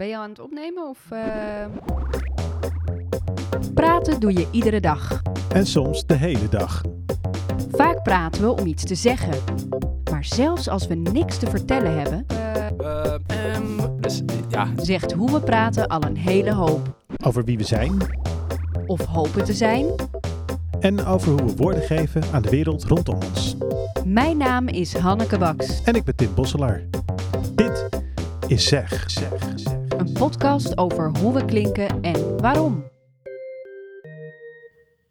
ben je aan het opnemen of... eh? Praten doe je iedere dag. En soms de hele dag. Vaak praten we om iets te zeggen. Maar zelfs als we niks te vertellen hebben, dus ja, zegt hoe we praten al een hele hoop. Over wie we zijn Of hopen te zijn. en over hoe we woorden geven aan de wereld rondom ons. Mijn naam is Hanneke Baks. En ik ben Tim Bosselaar. Dit is Zeg. Zeg. Een podcast over hoe we klinken en waarom.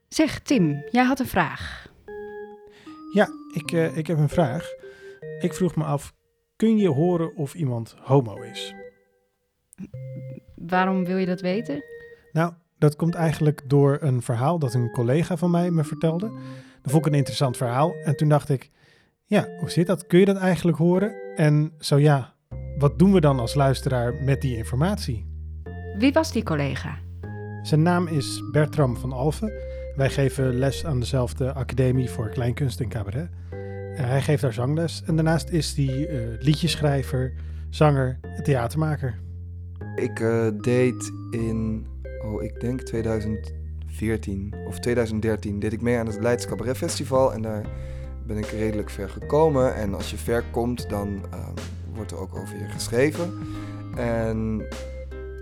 Zeg Tim, jij had een vraag. Ja, ik, eh, ik heb een vraag. Ik vroeg me af, kun je horen of iemand homo is? Waarom wil je dat weten? Nou, dat komt eigenlijk door een verhaal dat een collega van mij me vertelde. Dat vond ik een interessant verhaal. En toen dacht ik, ja, hoe zit dat? Kun je dat eigenlijk horen? En zo ja, wat doen we dan als luisteraar met die informatie? Wie was die collega? Zijn naam is Bertram van Alphen. Wij geven les aan dezelfde academie voor kleinkunst en cabaret. Eh, hij geeft daar zangles en daarnaast is hij eh, liedjeschrijver, zanger en theatermaker. Ik eh, deed in, oh, ik denk 2014 of 2013, deed ik mee aan het Leids Cabaret Festival. En daar ben ik redelijk ver gekomen. En als je ver komt, dan ehm, wordt er ook over je geschreven. En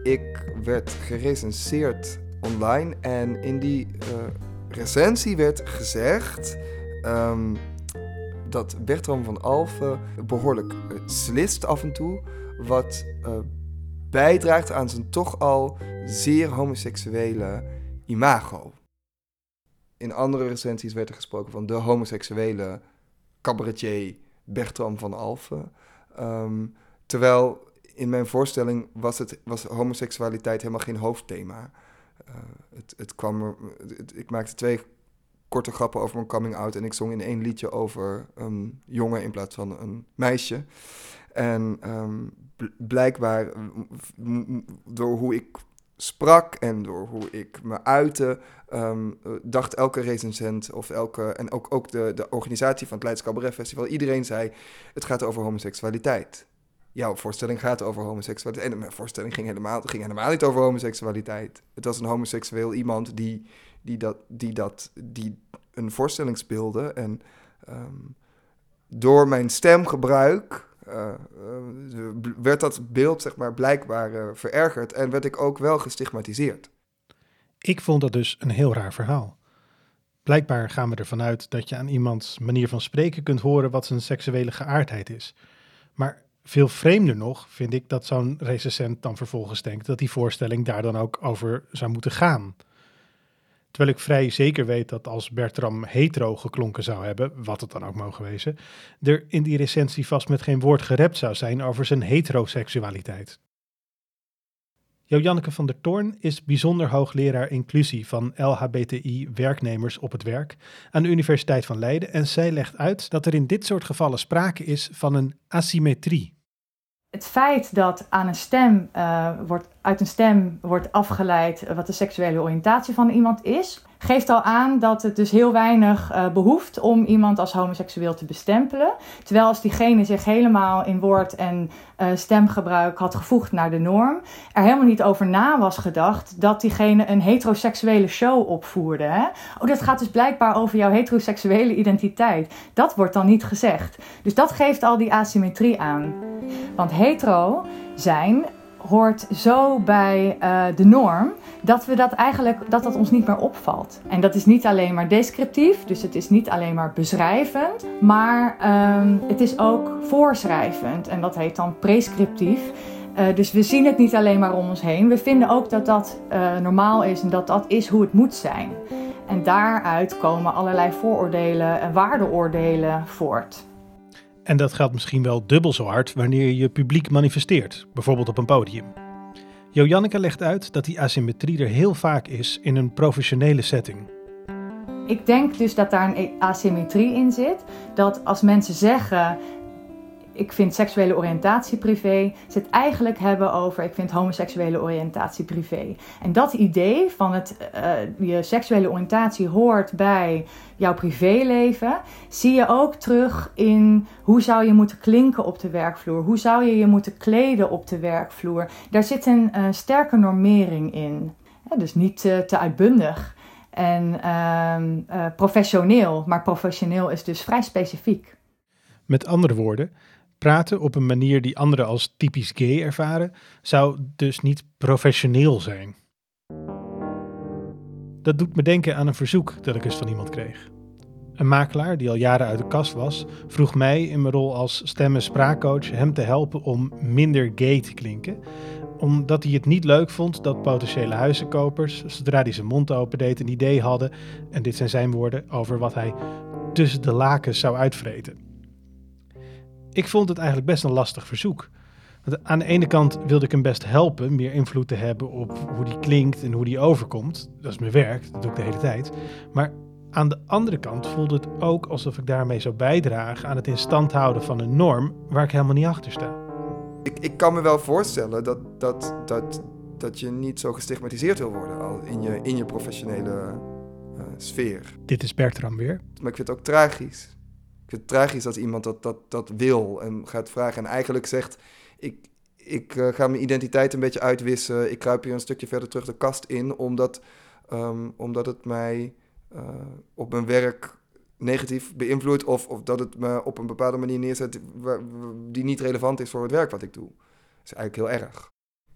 ik werd gerecenseerd online. En in die eh, recensie werd gezegd ehm, dat Bertram van Alphen behoorlijk eh, slist af en toe. Wat eh, bijdraagt aan zijn toch al zeer homoseksuele imago. In andere recensies werd er gesproken van de homoseksuele cabaretier Bertram van Alphen. Ehm, terwijl in mijn voorstelling was, het, was homoseksualiteit helemaal geen hoofdthema. Eh, het, het kwam ik maakte twee korte grappen over mijn coming out en ik zong in één liedje over een jongen in plaats van een meisje. En ehm, bl- blijkbaar, door hoe ik sprak en door hoe ik me uitte, ehm, eh, dacht elke recensent of elke, en ook, ook de, de organisatie van het Leids Cabaret Festival, iedereen zei, het gaat over homoseksualiteit. Jouw voorstelling gaat over homoseksualiteit. En mijn voorstelling ging helemaal, ging helemaal niet over homoseksualiteit. Het was een homoseksueel iemand die, die, dat, die, dat, die een voorstelling speelde. En ehm, door mijn stemgebruik eh, eh, werd dat beeld zeg maar, blijkbaar eh, verergerd en werd ik ook wel gestigmatiseerd. Ik vond dat dus een heel raar verhaal. Blijkbaar gaan we ervan uit dat je aan iemands manier van spreken kunt horen wat zijn seksuele geaardheid is. Maar veel vreemder nog vind ik dat zo'n recensent dan vervolgens denkt dat die voorstelling daar dan ook over zou moeten gaan. Terwijl ik vrij zeker weet dat als Bertram hetero geklonken zou hebben, wat het dan ook mogen wezen, er in die recensie vast met geen woord gerept zou zijn over zijn heteroseksualiteit. Jo Janneke van der Toorn is bijzonder hoogleraar inclusie van LHBTI-werknemers op het werk aan de Universiteit van Leiden en zij legt uit dat er in dit soort gevallen sprake is van een asymmetrie. Het feit dat aan een stem, eh, wordt, uit een stem wordt afgeleid wat de seksuele oriëntatie van iemand is, geeft al aan dat het dus heel weinig eh, behoeft om iemand als homoseksueel te bestempelen. Terwijl als diegene zich helemaal in woord en eh, stemgebruik had gevoegd naar de norm, er helemaal niet over na was gedacht dat diegene een heteroseksuele show opvoerde. Hè? Oh, dat gaat dus blijkbaar over jouw heteroseksuele identiteit. Dat wordt dan niet gezegd. Dus dat geeft al die asymmetrie aan. Want hetero zijn hoort zo bij eh, de norm dat we dat eigenlijk dat dat ons niet meer opvalt. En dat is niet alleen maar descriptief, dus het is niet alleen maar beschrijvend, maar ehm, het is ook voorschrijvend en dat heet dan prescriptief. Eh, dus we zien het niet alleen maar om ons heen. We vinden ook dat dat eh, normaal is en dat dat is hoe het moet zijn. En daaruit komen allerlei vooroordelen en waardeoordelen voort. En dat geldt misschien wel dubbel zo hard wanneer je publiek manifesteert, bijvoorbeeld op een podium. Jo Janneke legt uit dat die asymmetrie er heel vaak is in een professionele setting. Ik denk dus dat daar een asymmetrie in zit. Dat als mensen zeggen: ik vind seksuele oriëntatie privé, ze het eigenlijk hebben over ik vind homoseksuele oriëntatie privé. En dat idee van het, uh, je seksuele oriëntatie hoort bij jouw privéleven, zie je ook terug in hoe zou je moeten klinken op de werkvloer, hoe zou je je moeten kleden op de werkvloer. Daar zit een uh, sterke normering in. Dus niet uh, te uitbundig en uh, professioneel, maar professioneel is dus vrij specifiek. Met andere woorden, praten op een manier die anderen als typisch gay ervaren, zou dus niet professioneel zijn. Dat doet me denken aan een verzoek dat ik eens van iemand kreeg. Een makelaar die al jaren uit de kast was, vroeg mij in mijn rol als stem- en spraakcoach hem te helpen om minder gay te klinken, omdat hij het niet leuk vond dat potentiële huizenkopers, zodra hij zijn mond opendeed, een idee hadden, en dit zijn zijn woorden, over wat hij tussen de lakens zou uitvreten. Ik vond het eigenlijk best een lastig verzoek. Want aan de ene kant wilde ik hem best helpen meer invloed te hebben op hoe die klinkt en hoe die overkomt. Dat is mijn werk, dat doe ik de hele tijd. Maar aan de andere kant voelde het ook alsof ik daarmee zou bijdragen aan het in stand houden van een norm waar ik helemaal niet achter sta. Ik, ik kan me wel voorstellen dat, dat, dat, dat je niet zo gestigmatiseerd wil worden al in, je, in je professionele uh, sfeer. Dit is Bertram weer. Maar ik vind het ook tragisch. Het tragisch als iemand dat, dat, dat wil en gaat vragen en eigenlijk zegt: Ik, ik uh, ga mijn identiteit een beetje uitwissen. Ik kruip hier een stukje verder terug de kast in, omdat, um, omdat het mij uh, op mijn werk negatief beïnvloedt of, of dat het me op een bepaalde manier neerzet die niet relevant is voor het werk wat ik doe. Dat is eigenlijk heel erg.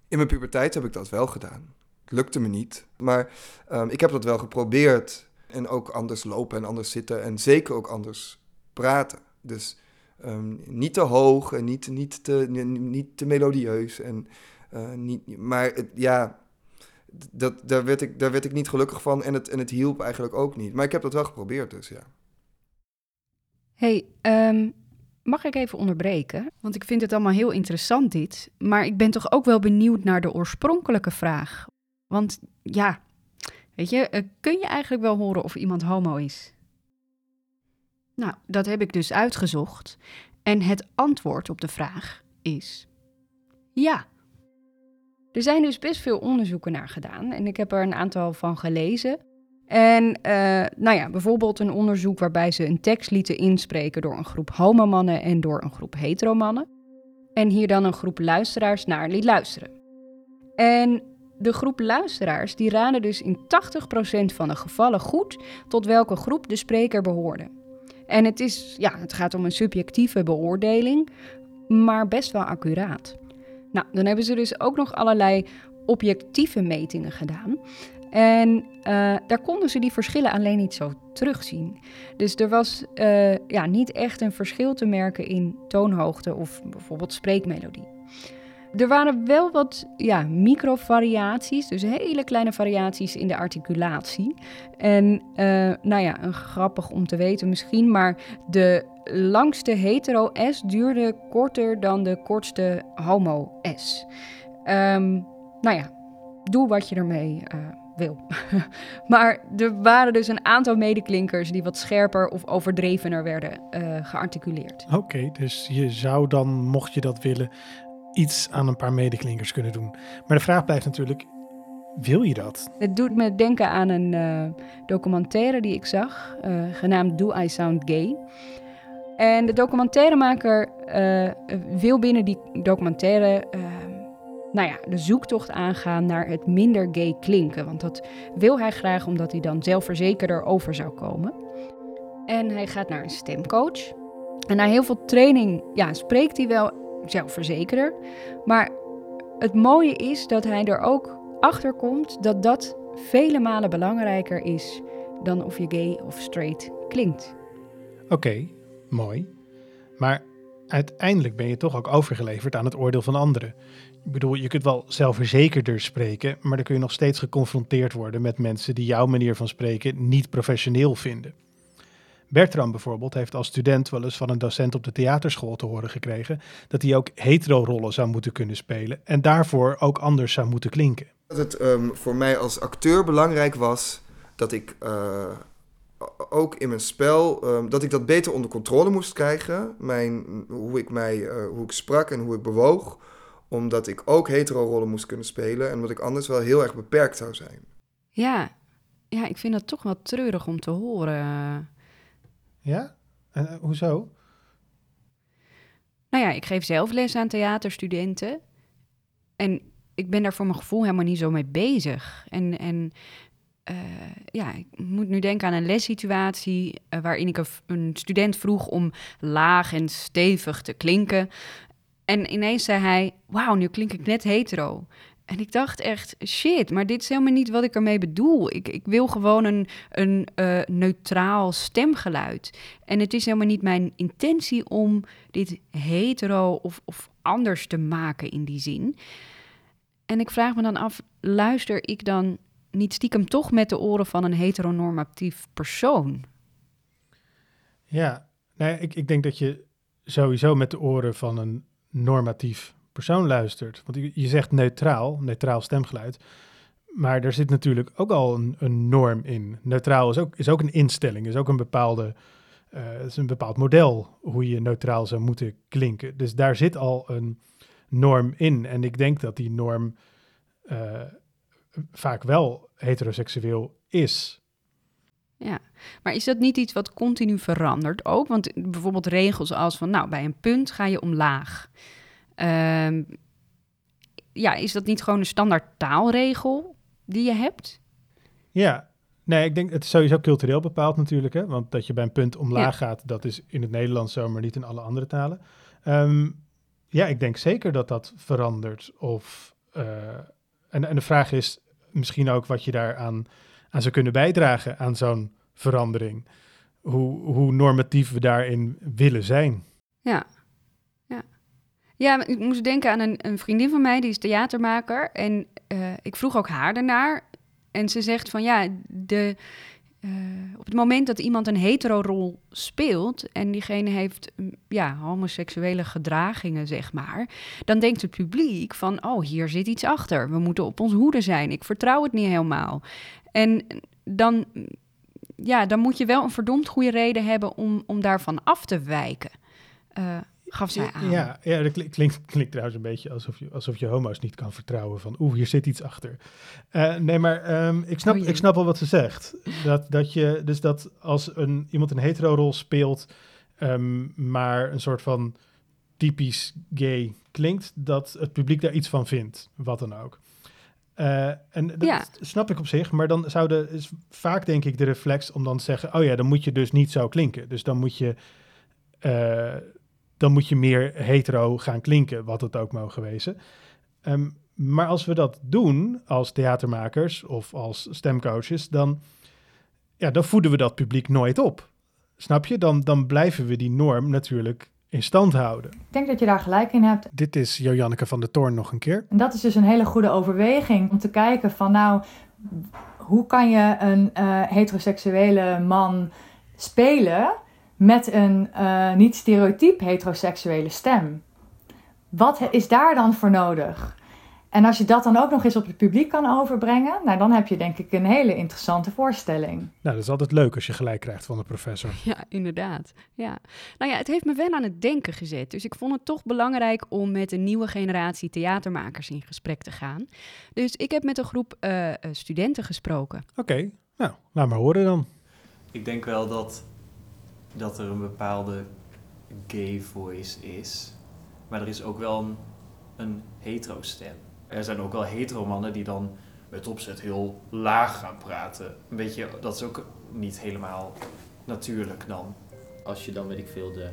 In mijn puberteit heb ik dat wel gedaan. Het lukte me niet, maar um, ik heb dat wel geprobeerd. En ook anders lopen en anders zitten en zeker ook anders praten. Dus um, niet te hoog en niet, niet, te, niet te melodieus. En, uh, niet, maar het, ja, dat, daar, werd ik, daar werd ik niet gelukkig van en het, en het hielp eigenlijk ook niet. Maar ik heb dat wel geprobeerd, dus ja. Hey, um, mag ik even onderbreken? Want ik vind het allemaal heel interessant dit. Maar ik ben toch ook wel benieuwd naar de oorspronkelijke vraag. Want ja, weet je, uh, kun je eigenlijk wel horen of iemand homo is? Nou, dat heb ik dus uitgezocht. En het antwoord op de vraag is ja. Er zijn dus best veel onderzoeken naar gedaan en ik heb er een aantal van gelezen. En uh, nou ja, bijvoorbeeld een onderzoek waarbij ze een tekst lieten inspreken door een groep homomannen en door een groep heteromannen. En hier dan een groep luisteraars naar liet luisteren. En de groep luisteraars die raden dus in 80% van de gevallen goed tot welke groep de spreker behoorde. En het, is, ja, het gaat om een subjectieve beoordeling, maar best wel accuraat. Nou, dan hebben ze dus ook nog allerlei objectieve metingen gedaan. En uh, daar konden ze die verschillen alleen niet zo terugzien. Dus er was uh, ja, niet echt een verschil te merken in toonhoogte of bijvoorbeeld spreekmelodie. Er waren wel wat ja, microvariaties, dus hele kleine variaties in de articulatie. En uh, nou ja, een grappig om te weten misschien, maar de langste hetero S duurde korter dan de kortste homo S. Um, nou ja, doe wat je ermee uh, wil. maar er waren dus een aantal medeklinkers die wat scherper of overdrevener werden uh, gearticuleerd. Oké, dus je zou dan, mocht je dat willen, iets aan een paar medeklinkers kunnen doen. Maar de vraag blijft natuurlijk, wil je dat? Het doet me denken aan een uh, documentaire die ik zag, uh, genaamd Do I Sound Gay? En de documentairemaker uh, wil binnen die documentaire nou ja, de zoektocht aangaan naar het minder gay klinken. Want dat wil hij graag omdat hij dan zelfverzekerder over zou komen. En hij gaat naar een stemcoach. En na heel veel training ja, spreekt hij wel zelfverzekerder. Maar het mooie is dat hij er ook achter komt dat dat vele malen belangrijker is dan of je gay of straight klinkt. Oké, mooi. Maar uiteindelijk ben je toch ook overgeleverd aan het oordeel van anderen. Ik bedoel, je kunt wel zelfverzekerder spreken, maar dan kun je nog steeds geconfronteerd worden met mensen die jouw manier van spreken niet professioneel vinden. Bertram bijvoorbeeld heeft als student wel eens van een docent op de theaterschool te horen gekregen dat hij ook hetero-rollen zou moeten kunnen spelen en daarvoor ook anders zou moeten klinken. Dat het um, voor mij als acteur belangrijk was dat ik uh, ook in mijn spel, ehm, dat ik dat beter onder controle moest krijgen. Mijn, hoe ik mij, eh, hoe ik sprak en hoe ik bewoog. Omdat ik ook hetero rollen moest kunnen spelen. En omdat ik anders wel heel erg beperkt zou zijn. Ja, ja ik vind dat toch wel treurig om te horen. Ja? En eh, hoezo? Nou ja, ik geef zelf les aan theaterstudenten. En ik ben daar voor mijn gevoel helemaal niet zo mee bezig. En, en eh, ja, ik moet nu denken aan een lessituatie uh, waarin ik een, een, student vroeg om laag en stevig te klinken. En ineens zei hij: Wauw, nu klink ik net hetero. En ik dacht echt, shit, maar dit is helemaal niet wat ik ermee bedoel. Ik, ik wil gewoon een, een uh, neutraal stemgeluid. En het is helemaal niet mijn intentie om dit hetero of, of anders te maken in die zin. En ik vraag me dan af, luister ik dan niet stiekem toch met de oren van een heteronormatief persoon? Ja, nee, ik, ik denk dat je sowieso met de oren van een normatief persoon luistert. Want je, zegt neutraal, neutraal stemgeluid. Maar er zit natuurlijk ook al een, een norm in. Neutraal is ook, is ook een instelling, is ook een bepaalde. Uh, is een bepaald model hoe je neutraal zou moeten klinken. Dus daar zit al een norm in. En ik denk dat die norm uh, vaak wel heteroseksueel is. Ja, maar is dat niet iets wat continu verandert ook? Want bijvoorbeeld regels als van, nou, bij een punt ga je omlaag. Um, ja, is dat niet gewoon een standaard taalregel die je hebt? Ja, nee, ik denk het is sowieso cultureel bepaald natuurlijk. Hè? Want dat je bij een punt omlaag ja. gaat, dat is in het Nederlands zo, maar niet in alle andere talen. Um, ja, ik denk zeker dat dat verandert. Of, uh, en, en de vraag is misschien ook wat je daar aan, zou kunnen bijdragen aan zo'n verandering. Hoe, hoe normatief we daarin willen zijn. Ja. Ja, ik moest denken aan een, een vriendin van mij, die is theatermaker. En uh, ik vroeg ook haar daarnaar. En ze zegt van ja, de, uh, op het moment dat iemand een hetero-rol speelt en diegene heeft ja, homoseksuele gedragingen, zeg maar, dan denkt het publiek van, oh, hier zit iets achter. We moeten op ons hoede zijn. Ik vertrouw het niet helemaal. En dan, ja, dan moet je wel een verdomd goede reden hebben om, om daarvan af te wijken. Uh, gaf zij aan. Ja, ja dat klinkt, klinkt trouwens een beetje alsof je, alsof je homo's niet kan vertrouwen. Van oeh, hier zit iets achter. Uh, nee, maar um, ik, snap, oh ik snap wel wat ze zegt. Dat, dat je, dus dat als een, iemand een hetero-rol speelt, um, maar een soort van typisch gay klinkt, dat het publiek daar iets van vindt, wat dan ook. Uh, en dat ja. snap ik op zich, maar dan zou de, is vaak denk ik de reflex om dan te zeggen, oh ja, dan moet je dus niet zo klinken. Dus dan moet je... Uh, dan moet je meer hetero gaan klinken, wat het ook mogen wezen. Um, maar als we dat doen als theatermakers of als stemcoaches, dan, ja, dan voeden we dat publiek nooit op. Snap je? Dan, dan blijven we die norm natuurlijk in stand houden. Ik denk dat je daar gelijk in hebt. Dit is Joanneke van der Toorn nog een keer. En dat is dus een hele goede overweging om te kijken van nou, hoe kan je een uh, heteroseksuele man spelen met een uh, niet stereotyp heteroseksuele stem. Wat is daar dan voor nodig? En als je dat dan ook nog eens op het publiek kan overbrengen, nou dan heb je denk ik een hele interessante voorstelling. Nou, dat is altijd leuk als je gelijk krijgt van de professor. Ja, inderdaad. Ja. Nou ja, het heeft me wel aan het denken gezet. Dus ik vond het toch belangrijk om met een nieuwe generatie theatermakers in gesprek te gaan. Dus ik heb met een groep uh, studenten gesproken. Oké, okay. nou, laat maar horen dan. Ik denk wel dat dat er een bepaalde gay voice is. Maar er is ook wel een, een hetero stem. Er zijn ook wel hetero mannen die dan met opzet heel laag gaan praten. Een beetje, dat is ook niet helemaal natuurlijk dan. Als je dan, weet ik veel, de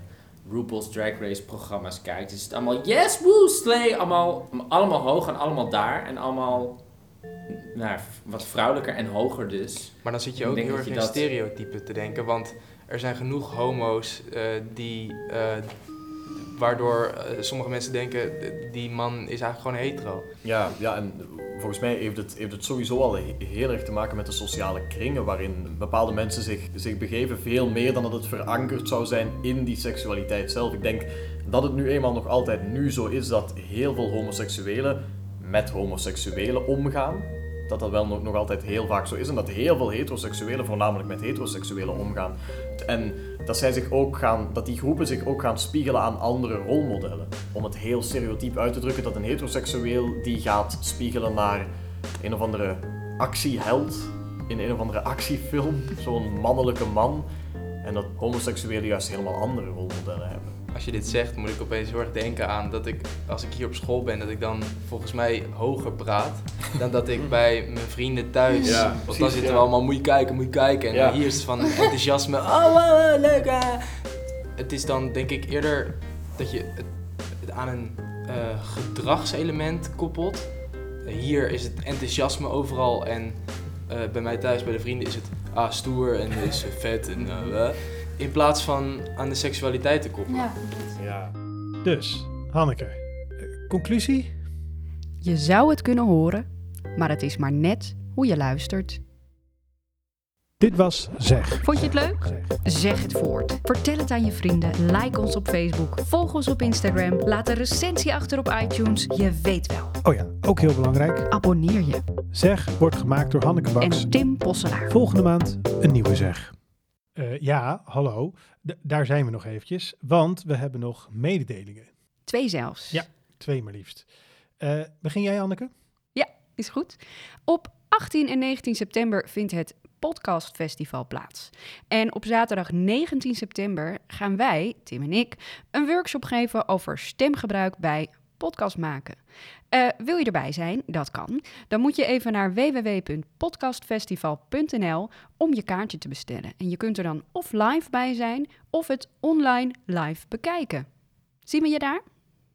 RuPaul's Drag Race programma's kijkt, is het allemaal yes, woo, slay. Allemaal, allemaal hoog en allemaal daar. En allemaal nou, wat vrouwelijker en hoger dus. Maar dan zit je ook heel erg in dat... stereotypen te denken, want er zijn genoeg homo's uh, die, uh, waardoor uh, sommige mensen denken, die man is eigenlijk gewoon hetero. Ja, ja en volgens mij heeft het, heeft het sowieso al heel erg te maken met de sociale kringen waarin bepaalde mensen zich, zich begeven, veel meer dan dat het verankerd zou zijn in die seksualiteit zelf. Ik denk dat het nu eenmaal nog altijd nu zo is dat heel veel homoseksuelen met homoseksuelen omgaan. Dat dat wel nog, nog altijd heel vaak zo is. En dat heel veel heteroseksuelen voornamelijk met heteroseksuelen omgaan. En dat, zij zich ook gaan, dat die groepen zich ook gaan spiegelen aan andere rolmodellen. Om het heel stereotyp uit te drukken, dat een heteroseksueel die gaat spiegelen naar een of andere actieheld in een of andere actiefilm. Zo'n mannelijke man. En dat homoseksuelen juist helemaal andere rolmodellen hebben. Als je dit zegt, moet ik opeens heel erg denken aan dat ik, als ik hier op school ben, dat ik dan volgens mij hoger praat dan dat ik bij mijn vrienden thuis. Ja, Want precies, dan zitten ja. we allemaal, moet je kijken, moet je kijken. En Ja. hier is het van enthousiasme, oh, wow, leuk. ah. Het is dan denk ik eerder dat je het, het aan een eh, gedragselement koppelt. Eh, hier is het enthousiasme overal en eh, bij mij thuis, bij de vrienden, is het ah, stoer en is vet. En, eh, eh. In plaats van aan de seksualiteit te koppelen. Ja. Ja. Dus, Hanneke, eh, conclusie? Je zou het kunnen horen, maar het is maar net hoe je luistert. Dit was Zeg. Vond je het leuk? Zeg. Zeg het voort. Vertel het aan je vrienden. Like ons op Facebook. Volg ons op Instagram. Laat een recensie achter op iTunes. Je weet wel. Oh ja, ook heel belangrijk. Abonneer je. Zeg wordt gemaakt door Hanneke Baks. En Tim Posselaar. Volgende maand een nieuwe Zeg. Eh, ja, hallo. D- daar zijn we nog eventjes, want we hebben nog mededelingen. Twee zelfs. Ja. Twee maar liefst. Eh, begin jij, Hanneke? Is goed. Op 18 en 19 september vindt het Podcast Festival plaats. En op zaterdag 19 september gaan wij, Tim en ik, een workshop geven over stemgebruik bij podcast maken. Eh, wil je erbij zijn? Dat kan. Dan moet je even naar www.podcastfestival.nl om je kaartje te bestellen. En je kunt er dan of live bij zijn of het online live bekijken. Zien we je daar?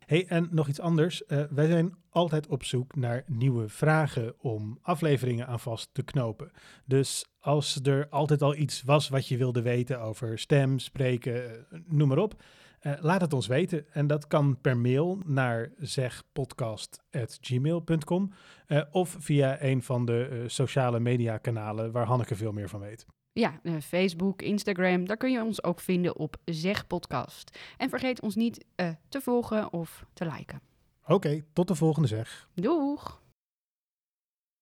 hey, en nog iets anders. Eh, wij zijn altijd op zoek naar nieuwe vragen om afleveringen aan vast te knopen. Dus als er altijd al iets was wat je wilde weten over stem, spreken, eh, noem maar op. eh, laat het ons weten. En dat kan per mail naar zegpodcast.gmail.com eh, of via een van de eh, sociale media kanalen waar Hanneke veel meer van weet. Ja, Facebook, Instagram, daar kun je ons ook vinden op Zeg Podcast. En vergeet ons niet te volgen of te liken. Oké, tot de volgende zeg. Doeg!